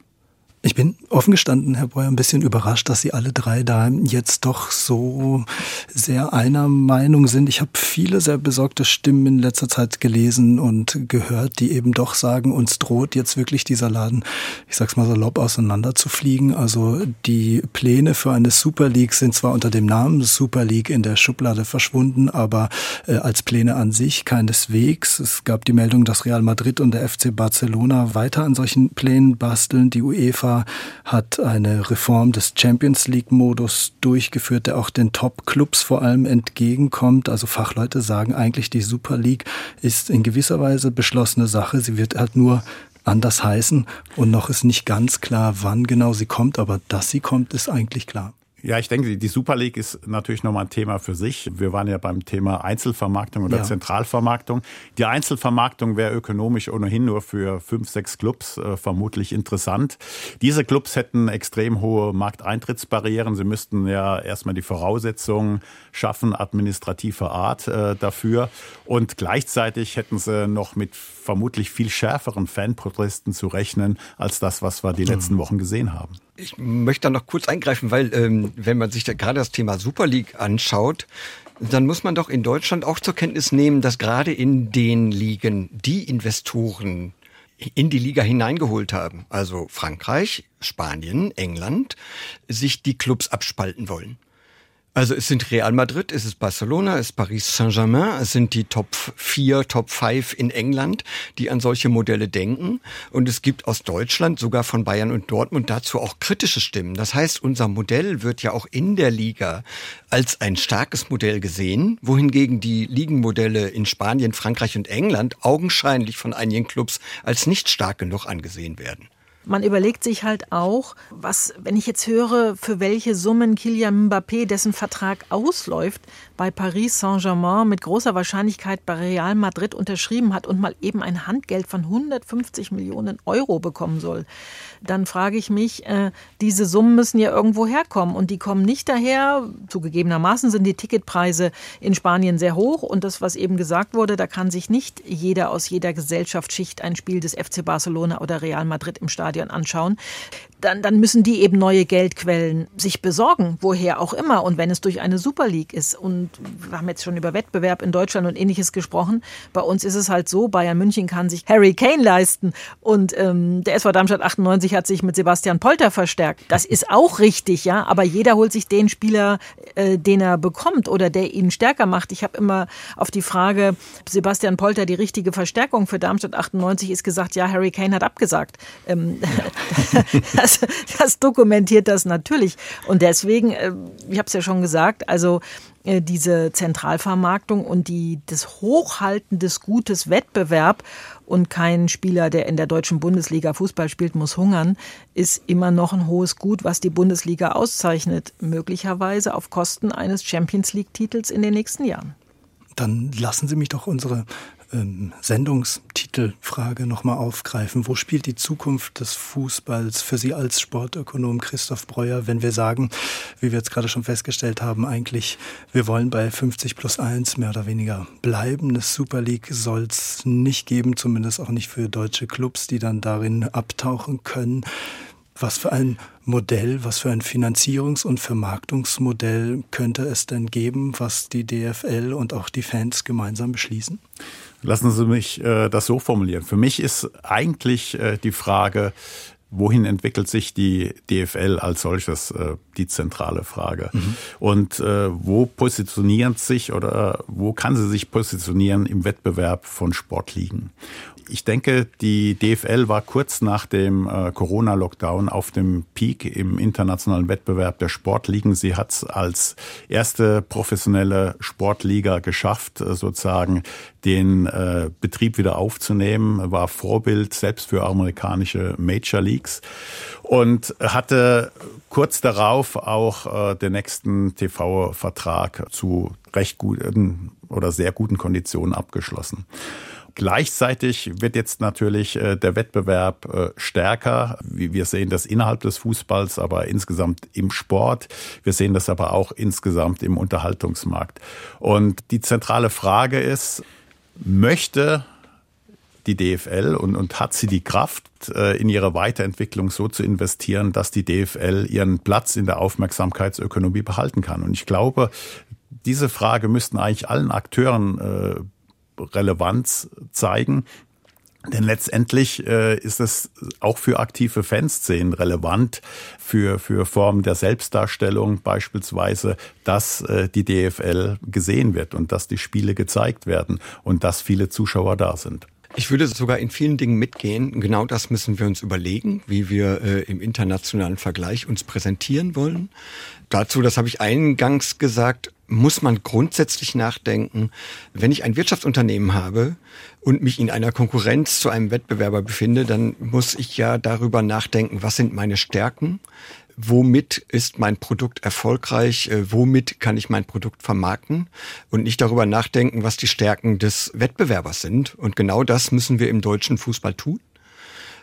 Ich bin offen gestanden, Herr Breuer, ein bisschen überrascht, dass Sie alle drei da jetzt doch so sehr einer Meinung sind. Ich habe viele sehr besorgte Stimmen in letzter Zeit gelesen und gehört, die eben doch sagen, uns droht jetzt wirklich dieser Laden, ich sag's mal salopp, auseinanderzufliegen. Also die Pläne für eine Super League sind zwar unter dem Namen Super League in der Schublade verschwunden, aber äh, als Pläne an sich keineswegs. Es gab die Meldung, dass Real Madrid und der FC Barcelona weiter an solchen Plänen basteln. Die UEFA UEFA hat eine Reform des Champions League-Modus durchgeführt, der auch den Top-Clubs vor allem entgegenkommt. Also Fachleute sagen eigentlich, die Super League ist in gewisser Weise beschlossene Sache. Sie wird halt nur anders heißen und noch ist nicht ganz klar, wann genau sie kommt, aber dass sie kommt, ist eigentlich klar. Ja, ich denke, die Super League ist natürlich nochmal ein Thema für sich. Wir waren ja beim Thema Einzelvermarktung oder ja. Zentralvermarktung. Die Einzelvermarktung wäre ökonomisch ohnehin nur für fünf, sechs Clubs äh, vermutlich interessant. Diese Clubs hätten extrem hohe Markteintrittsbarrieren. Sie müssten ja erstmal die Voraussetzungen schaffen, administrativer Art äh, dafür. Und gleichzeitig hätten sie noch mit vermutlich viel schärferen Fanprotesten zu rechnen, als das, was wir die letzten Wochen gesehen haben. Ich möchte da noch kurz eingreifen, weil ähm, wenn man sich da gerade das Thema Super League anschaut, dann muss man doch in Deutschland auch zur Kenntnis nehmen, dass gerade in den Ligen die Investoren in die Liga hineingeholt haben, also Frankreich, Spanien, England, sich die Clubs abspalten wollen. Also es sind Real Madrid, es ist Barcelona, es ist Paris Saint-Germain, es sind die Top 4, Top 5 in England, die an solche Modelle denken. Und es gibt aus Deutschland, sogar von Bayern und Dortmund, dazu auch kritische Stimmen. Das heißt, unser Modell wird ja auch in der Liga als ein starkes Modell gesehen, wohingegen die Ligenmodelle in Spanien, Frankreich und England augenscheinlich von einigen Clubs als nicht stark genug angesehen werden. Man überlegt sich halt auch, was, wenn ich jetzt höre, für welche Summen Kylian Mbappé, dessen Vertrag ausläuft, bei Paris Saint-Germain mit großer Wahrscheinlichkeit bei Real Madrid unterschrieben hat und mal eben ein Handgeld von 150 Millionen Euro bekommen soll, dann frage ich mich, äh, diese Summen müssen ja irgendwo herkommen und die kommen nicht daher. Zugegebenermaßen sind die Ticketpreise in Spanien sehr hoch und das, was eben gesagt wurde, da kann sich nicht jeder aus jeder Gesellschaftsschicht ein Spiel des FC Barcelona oder Real Madrid im Stadion anschauen dann, dann müssen die eben neue Geldquellen sich besorgen, woher auch immer. Und wenn es durch eine Super League ist, und wir haben jetzt schon über Wettbewerb in Deutschland und ähnliches gesprochen, bei uns ist es halt so, Bayern München kann sich Harry Kane leisten und ähm, der SV Darmstadt 98 hat sich mit Sebastian Polter verstärkt. Das ist auch richtig, ja, aber jeder holt sich den Spieler, äh, den er bekommt oder der ihn stärker macht. Ich habe immer auf die Frage, Sebastian Polter die richtige Verstärkung für Darmstadt 98 ist gesagt, ja, Harry Kane hat abgesagt. Ähm, [LAUGHS] das, das dokumentiert das natürlich. Und deswegen, äh, ich habe es ja schon gesagt, also diese Zentralvermarktung und die, das Hochhalten des Gutes Wettbewerb und kein Spieler, der in der deutschen Bundesliga Fußball spielt, muss hungern, ist immer noch ein hohes Gut, was die Bundesliga auszeichnet, möglicherweise auf Kosten eines Champions League-Titels in den nächsten Jahren. Dann lassen Sie mich doch unsere ähm, Sendungstitelfrage nochmal aufgreifen. Wo spielt die Zukunft des Fußballs für Sie als Sportökonom Christoph Breuer, wenn wir sagen, wie wir jetzt gerade schon festgestellt haben, eigentlich, wir wollen bei 50 plus 1 mehr oder weniger bleiben. Eine Super League soll es nicht geben, zumindest auch nicht für deutsche Clubs, die dann darin abtauchen können. Was für ein Modell, was für ein Finanzierungs- und Vermarktungsmodell könnte es denn geben, was die DFL und auch die Fans gemeinsam beschließen? Lassen Sie mich äh, das so formulieren. Für mich ist eigentlich äh, die Frage, wohin entwickelt sich die DFL als solches, äh, die zentrale Frage. Mhm. Und äh, wo positioniert sich oder wo kann sie sich positionieren im Wettbewerb von Sportligen? Ich denke, die DFL war kurz nach dem äh, Corona-Lockdown auf dem Peak im internationalen Wettbewerb der Sportligen. Sie hat es als erste professionelle Sportliga geschafft, äh, sozusagen den äh, Betrieb wieder aufzunehmen, war Vorbild selbst für amerikanische Major Leagues und hatte kurz darauf auch äh, den nächsten TV-Vertrag zu recht guten oder sehr guten Konditionen abgeschlossen. Gleichzeitig wird jetzt natürlich äh, der Wettbewerb äh, stärker. Wir sehen das innerhalb des Fußballs, aber insgesamt im Sport. Wir sehen das aber auch insgesamt im Unterhaltungsmarkt. Und die zentrale Frage ist, möchte die DFL und, und hat sie die Kraft, äh, in ihre Weiterentwicklung so zu investieren, dass die DFL ihren Platz in der Aufmerksamkeitsökonomie behalten kann. Und ich glaube, diese Frage müssten eigentlich allen Akteuren äh, Relevanz zeigen. Denn letztendlich äh, ist es auch für aktive Fanszenen relevant, für, für Formen der Selbstdarstellung beispielsweise, dass äh, die DFL gesehen wird und dass die Spiele gezeigt werden und dass viele Zuschauer da sind. Ich würde sogar in vielen Dingen mitgehen. Genau das müssen wir uns überlegen, wie wir äh, im internationalen Vergleich uns präsentieren wollen. Dazu, das habe ich eingangs gesagt, muss man grundsätzlich nachdenken, wenn ich ein Wirtschaftsunternehmen habe und mich in einer Konkurrenz zu einem Wettbewerber befinde, dann muss ich ja darüber nachdenken, was sind meine Stärken, womit ist mein Produkt erfolgreich, äh, womit kann ich mein Produkt vermarkten und nicht darüber nachdenken, was die Stärken des Wettbewerbers sind. Und genau das müssen wir im deutschen Fußball tun.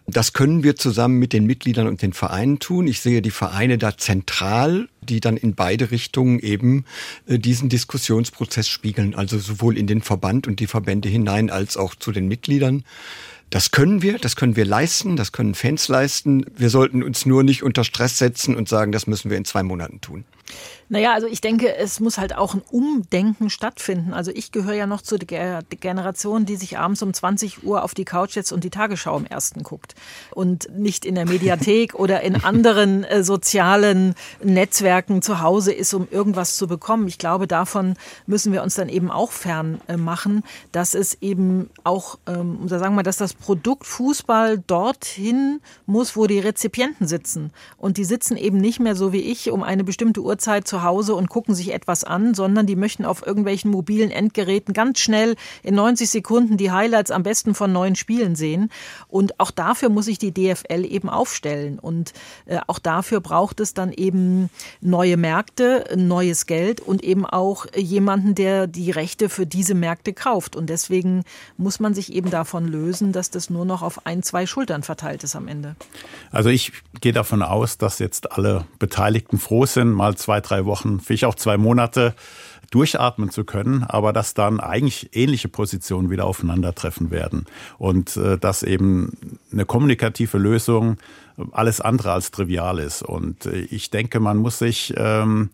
Das können wir zusammen mit den Mitgliedern und den Vereinen tun. Ich sehe die Vereine da zentral, die dann in beide Richtungen eben äh, diesen Diskussionsprozess spiegeln, also sowohl in den Verband und die Verbände hinein als auch zu den Mitgliedern. Das können wir, das können wir leisten, das können Fans leisten. Wir sollten uns nur nicht unter Stress setzen und sagen, das müssen wir in zwei Monaten tun. Naja, also ich denke, es muss halt auch ein Umdenken stattfinden. Also ich gehöre ja noch zu der Generation, die sich abends um 20 Uhr auf die Couch setzt und die Tagesschau im ersten guckt. Und nicht in der Mediathek [LAUGHS] oder in anderen äh, sozialen Netzwerken zu Hause ist, um irgendwas zu bekommen. Ich glaube, davon müssen wir uns dann eben auch fern äh, machen, dass es eben auch, ähm, oder sagen wir mal, dass das Produkt Fußball dorthin muss, wo die Rezipienten sitzen. Und die sitzen eben nicht mehr so wie ich um eine bestimmte Uhrzeit zu zu Hause und gucken sich etwas an, sondern die möchten auf irgendwelchen mobilen Endgeräten ganz schnell in 90 Sekunden die Highlights am besten von neuen Spielen sehen. Und auch dafür muss sich die DFL eben aufstellen. Und äh, auch dafür braucht es dann eben neue Märkte, neues Geld und eben auch jemanden, der die Rechte für diese Märkte kauft. Und deswegen muss man sich eben davon lösen, dass das nur noch auf ein, zwei Schultern verteilt ist am Ende. Also ich gehe davon aus, dass jetzt alle Beteiligten froh sind, mal zwei, drei Wochen, vielleicht auch zwei Monate durchatmen zu können, aber dass dann eigentlich ähnliche Positionen wieder aufeinandertreffen werden und äh, dass eben eine kommunikative Lösung alles andere als trivial ist. Und äh, ich denke, man muss sich ähm,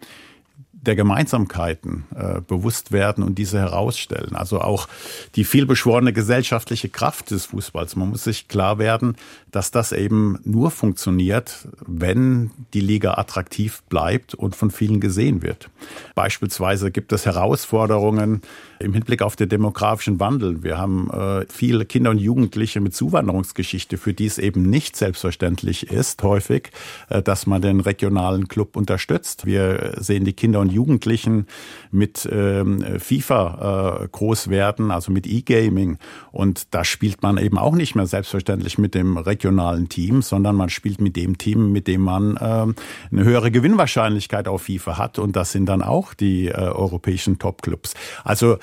der Gemeinsamkeiten äh, bewusst werden und diese herausstellen. Also auch die vielbeschworene gesellschaftliche Kraft des Fußballs. Man muss sich klar werden, dass das eben nur funktioniert, wenn die Liga attraktiv bleibt und von vielen gesehen wird. Beispielsweise gibt es Herausforderungen im Hinblick auf den demografischen Wandel. Wir haben äh, viele Kinder und Jugendliche mit Zuwanderungsgeschichte, für die es eben nicht selbstverständlich ist, häufig, äh, dass man den regionalen Club unterstützt. Wir sehen die Kinder und Jugendlichen mit ähm, FIFA äh, groß werden, also mit E-Gaming. Und da spielt man eben auch nicht mehr selbstverständlich mit dem regionalen Team, sondern man spielt mit dem Team, mit dem man ähm, eine höhere Gewinnwahrscheinlichkeit auf FIFA hat. Und das sind dann auch die äh, europäischen Topclubs. Also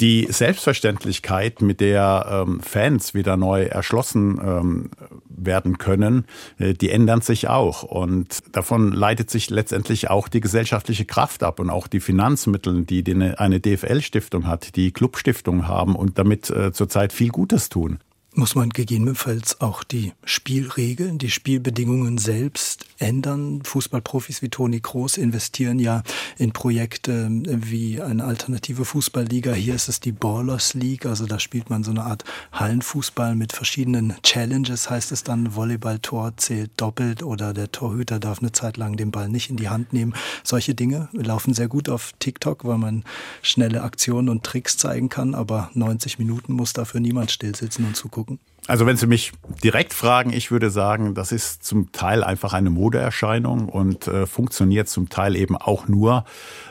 die Selbstverständlichkeit, mit der ähm, Fans wieder neu erschlossen ähm, werden können, äh, die ändern sich auch. Und davon leitet sich letztendlich auch die gesellschaftliche Kraft ab und auch die Finanzmittel, die eine DFL-Stiftung hat, die Clubstiftungen haben und damit äh, zurzeit viel Gutes tun muss man gegebenenfalls auch die Spielregeln, die Spielbedingungen selbst ändern. Fußballprofis wie Toni Kroos investieren ja in Projekte wie eine alternative Fußballliga. Hier ist es die Ballers League, also da spielt man so eine Art Hallenfußball mit verschiedenen Challenges, heißt es dann, Volleyballtor zählt doppelt oder der Torhüter darf eine Zeit lang den Ball nicht in die Hand nehmen. Solche Dinge laufen sehr gut auf TikTok, weil man schnelle Aktionen und Tricks zeigen kann, aber 90 Minuten muss dafür niemand stillsitzen und zugucken gucken? Also wenn Sie mich direkt fragen, ich würde sagen, das ist zum Teil einfach eine Modeerscheinung und äh, funktioniert zum Teil eben auch nur,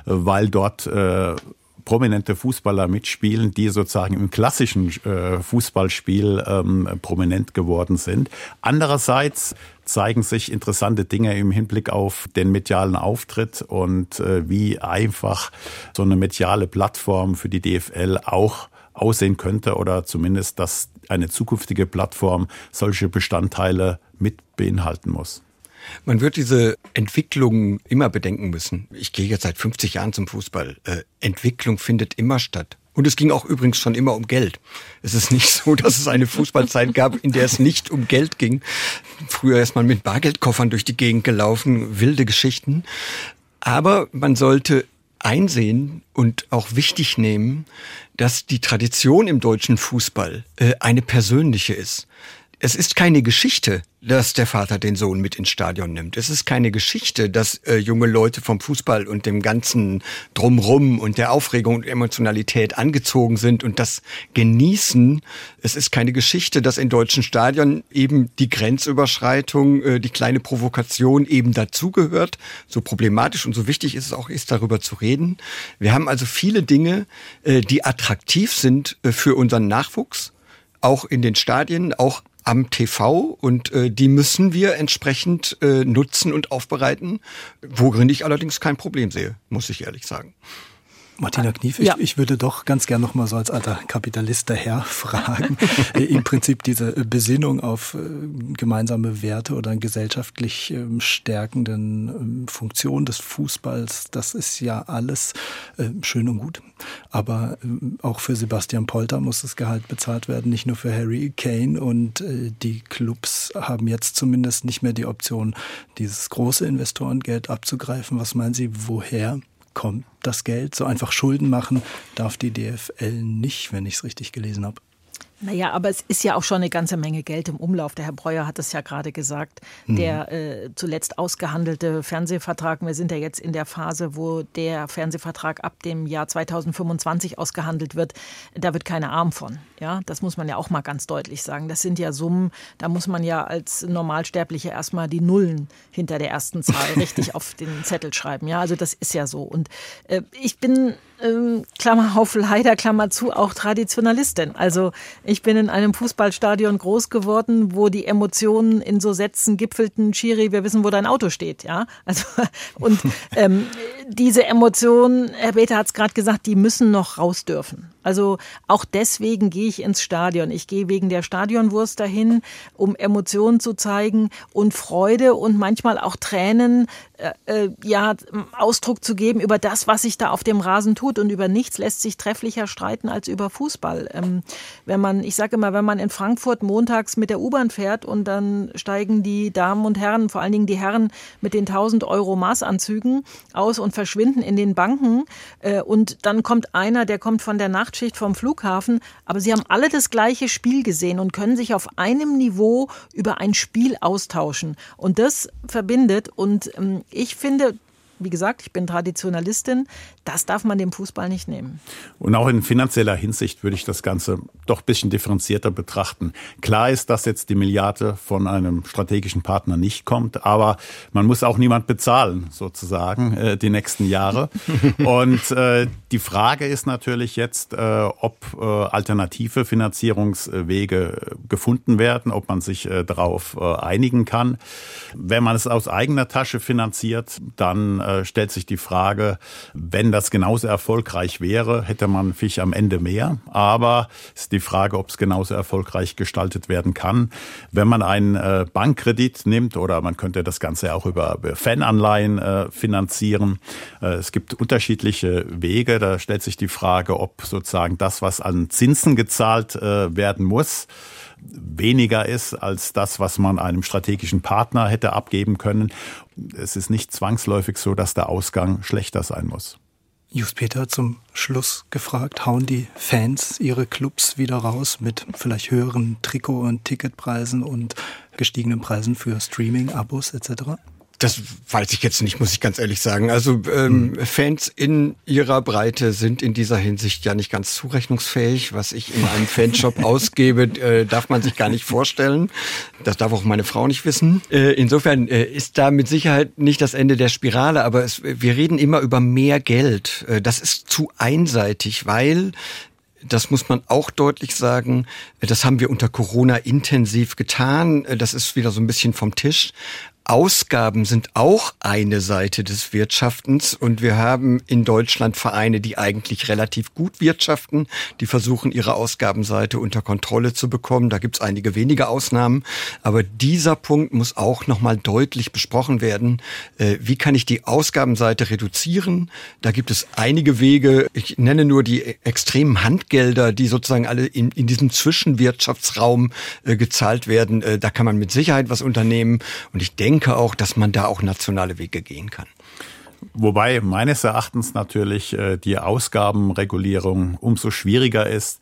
äh, weil dort äh, prominente Fußballer mitspielen, die sozusagen im klassischen äh, Fußballspiel ähm, prominent geworden sind. Andererseits zeigen sich interessante Dinge im Hinblick auf den medialen Auftritt und äh, wie einfach so eine mediale Plattform für die DFL auch aussehen könnte oder zumindest, dass eine zukünftige Plattform solche Bestandteile mit beinhalten muss. Man wird diese Entwicklung immer bedenken müssen. Ich gehe jetzt seit 50 Jahren zum Fußball. Äh, Entwicklung findet immer statt. Und es ging auch übrigens schon immer um Geld. Es ist nicht [LAUGHS] so, dass es eine Fußballzeit gab, in der es nicht um Geld ging. Früher ist man mit Bargeldkoffern durch die Gegend gelaufen, wilde Geschichten. Aber man sollte einsehen und auch wichtig nehmen, dass die Tradition im deutschen Fußball äh, eine persönliche ist. Es ist keine Geschichte, dass der Vater den Sohn mit ins Stadion nimmt. Es ist keine Geschichte, dass äh, junge Leute vom Fußball und dem ganzen Drumrum und der Aufregung und Emotionalität angezogen sind und das genießen. Es ist keine Geschichte, dass in deutschen Stadien eben die Grenzüberschreitung, äh, die kleine Provokation eben dazugehört. So problematisch und so wichtig ist es auch ist, darüber zu reden. Wir haben also viele Dinge, äh, die attraktiv sind äh, für unseren Nachwuchs auch in den Stadien, auch am TV und äh, die müssen wir entsprechend äh, nutzen und aufbereiten, worin ich allerdings kein Problem sehe, muss ich ehrlich sagen. Martina Knief, ich, ja. ich würde doch ganz gern noch mal so als alter Kapitalist daher fragen. [LAUGHS] Im Prinzip diese Besinnung auf äh, gemeinsame Werte oder gesellschaftlich ähm, stärkenden ähm, Funktion des Fußballs, das ist ja alles äh, schön und gut. Aber ähm, auch für Sebastian Polter muss das Gehalt bezahlt werden, nicht nur für Harry Kane. Und äh, die Clubs haben jetzt zumindest nicht mehr die Option, dieses große Investorengeld abzugreifen. Was meinen Sie, woher kommt das Geld? So einfach Schulden machen darf die DFL nicht, wenn ich es richtig gelesen habe. Naja, aber es ist ja auch schon eine ganze Menge Geld im Umlauf. Der Herr Breuer hat es ja gerade gesagt. Mhm. Der äh, zuletzt ausgehandelte Fernsehvertrag, wir sind ja jetzt in der Phase, wo der Fernsehvertrag ab dem Jahr 2025 ausgehandelt wird, da wird keine Arm von. Ja, das muss man ja auch mal ganz deutlich sagen. Das sind ja Summen, da muss man ja als Normalsterbliche erstmal die Nullen hinter der ersten Zahl [LAUGHS] richtig auf den Zettel schreiben. Ja, also das ist ja so. Und äh, ich bin ähm, Klammer auf leider, Klammer zu, auch Traditionalistin. Also ich bin in einem Fußballstadion groß geworden, wo die Emotionen in so Sätzen gipfelten, Schiri, wir wissen, wo dein Auto steht. Ja, also [LAUGHS] und ähm, diese Emotionen, Herr Beter hat es gerade gesagt, die müssen noch raus dürfen. Also auch deswegen gehe ich ins Stadion. Ich gehe wegen der Stadionwurst dahin, um Emotionen zu zeigen und Freude und manchmal auch Tränen, äh, äh, ja, Ausdruck zu geben über das, was sich da auf dem Rasen tut. Und über nichts lässt sich trefflicher streiten als über Fußball. Ähm, wenn man, ich sage immer, wenn man in Frankfurt montags mit der U-Bahn fährt und dann steigen die Damen und Herren, vor allen Dingen die Herren mit den 1000 Euro Maßanzügen aus und verschwinden in den Banken. Äh, und dann kommt einer, der kommt von der Nachtschicht vom Flughafen, aber sie haben alle das gleiche Spiel gesehen und können sich auf einem Niveau über ein Spiel austauschen. Und das verbindet. Und ähm, ich finde, wie gesagt, ich bin Traditionalistin. Das darf man dem Fußball nicht nehmen. Und auch in finanzieller Hinsicht würde ich das Ganze doch ein bisschen differenzierter betrachten. Klar ist, dass jetzt die Milliarde von einem strategischen Partner nicht kommt, aber man muss auch niemand bezahlen, sozusagen, äh, die nächsten Jahre. [LAUGHS] Und äh, die Frage ist natürlich jetzt, äh, ob äh, alternative Finanzierungswege gefunden werden, ob man sich äh, darauf äh, einigen kann. Wenn man es aus eigener Tasche finanziert, dann äh, stellt sich die Frage, wenn das genauso erfolgreich wäre, hätte man Fisch am Ende mehr. Aber es ist die Frage, ob es genauso erfolgreich gestaltet werden kann. Wenn man einen äh, Bankkredit nimmt oder man könnte das Ganze auch über, Fananleihen äh, finanzieren. Es gibt unterschiedliche Wege. Da stellt sich die Frage, ob sozusagen das, was an Zinsen gezahlt werden muss, weniger ist als das, was man einem strategischen Partner hätte abgeben können. Es ist nicht zwangsläufig so, dass der Ausgang schlechter sein muss. Just Peter zum Schluss gefragt, hauen die Fans ihre Clubs wieder raus mit vielleicht höheren Trikot- und Ticketpreisen und gestiegenen Preisen für Streaming, Abos etc.? Das weiß ich jetzt nicht, muss ich ganz ehrlich sagen. Also ähm, hm. Fans in ihrer Breite sind in dieser Hinsicht ja nicht ganz zurechnungsfähig. Was ich in einem Fanshop [LAUGHS] ausgebe, äh, darf man sich gar nicht vorstellen. Das darf auch meine Frau nicht wissen. Äh, insofern äh, ist da mit Sicherheit nicht das Ende der Spirale, aber es, wir reden immer über mehr Geld. Äh, das ist zu einseitig, weil das muss man auch deutlich sagen. Das haben wir unter Corona intensiv getan. Das ist wieder so ein bisschen vom Tisch. Ausgaben sind auch eine Seite des Wirtschaftens und wir haben in Deutschland Vereine, die eigentlich relativ gut wirtschaften, die versuchen ihre Ausgabenseite unter Kontrolle zu bekommen. Da gibt es einige wenige Ausnahmen, aber dieser Punkt muss auch nochmal deutlich besprochen werden. Äh, wie kann ich die Ausgabenseite reduzieren? Da gibt es einige Wege. Ich nenne nur die extremen Handgelder, die sozusagen alle in, in diesem Zwischenwirtschaftsraum äh, gezahlt werden. Äh, da kann man mit Sicherheit was unternehmen und ich denke, denke auch, dass man da auch nationale Wege gehen kann. Wobei meines Erachtens natürlich äh, die Ausgabenregulierung umso schwieriger ist,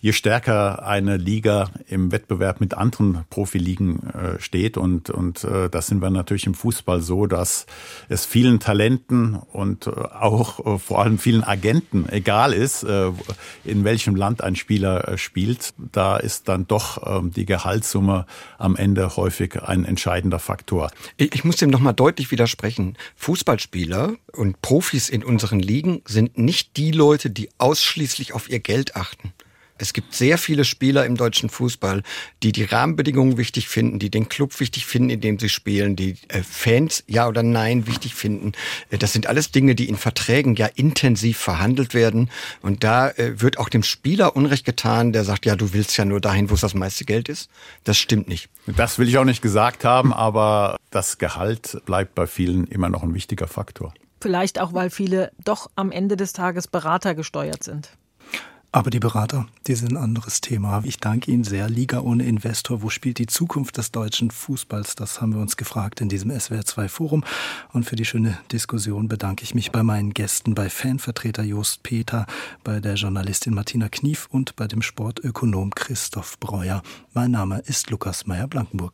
je stärker eine Liga im Wettbewerb mit anderen Profiligen äh, steht. Und, und äh, das sind wir natürlich im Fußball so, dass es vielen Talenten und auch vor allem vielen Agenten egal ist, in welchem Land ein Spieler spielt. Da ist dann doch ähm, die Gehaltssumme am Ende häufig ein entscheidender Faktor. Ich muss dem nochmal deutlich widersprechen. Fußballspieler und Profis in unseren Ligen sind nicht die Leute, die ausschließlich auf ihr Geld achten. Es gibt sehr viele Spieler im deutschen Fußball, die die Rahmenbedingungen wichtig finden, die den Club wichtig finden, in dem sie spielen, die äh, Fans ja oder nein wichtig finden. Äh, das sind alles Dinge, die in Verträgen ja intensiv verhandelt werden. Und da äh, wird auch dem Spieler Unrecht getan, der sagt, ja, du willst ja nur dahin, wo es das meiste Geld ist. Das stimmt nicht. Das will ich auch nicht gesagt haben, aber das Gehalt bleibt bei vielen immer noch ein wichtiger Faktor. Vielleicht auch, weil viele doch am Ende des Tages Berater gesteuert sind. Aber die Berater, die sind ein anderes Thema. Ich danke Ihnen sehr. Liga ohne Investor. Wo spielt die Zukunft des deutschen Fußballs? Das haben wir uns gefragt in diesem SWR2 Forum. Und für die schöne Diskussion bedanke ich mich bei meinen Gästen, bei Fanvertreter Jost Peter, bei der Journalistin Martina Knief und bei dem Sportökonom Christoph Breuer. Mein Name ist Lukas Meyer-Blankenburg.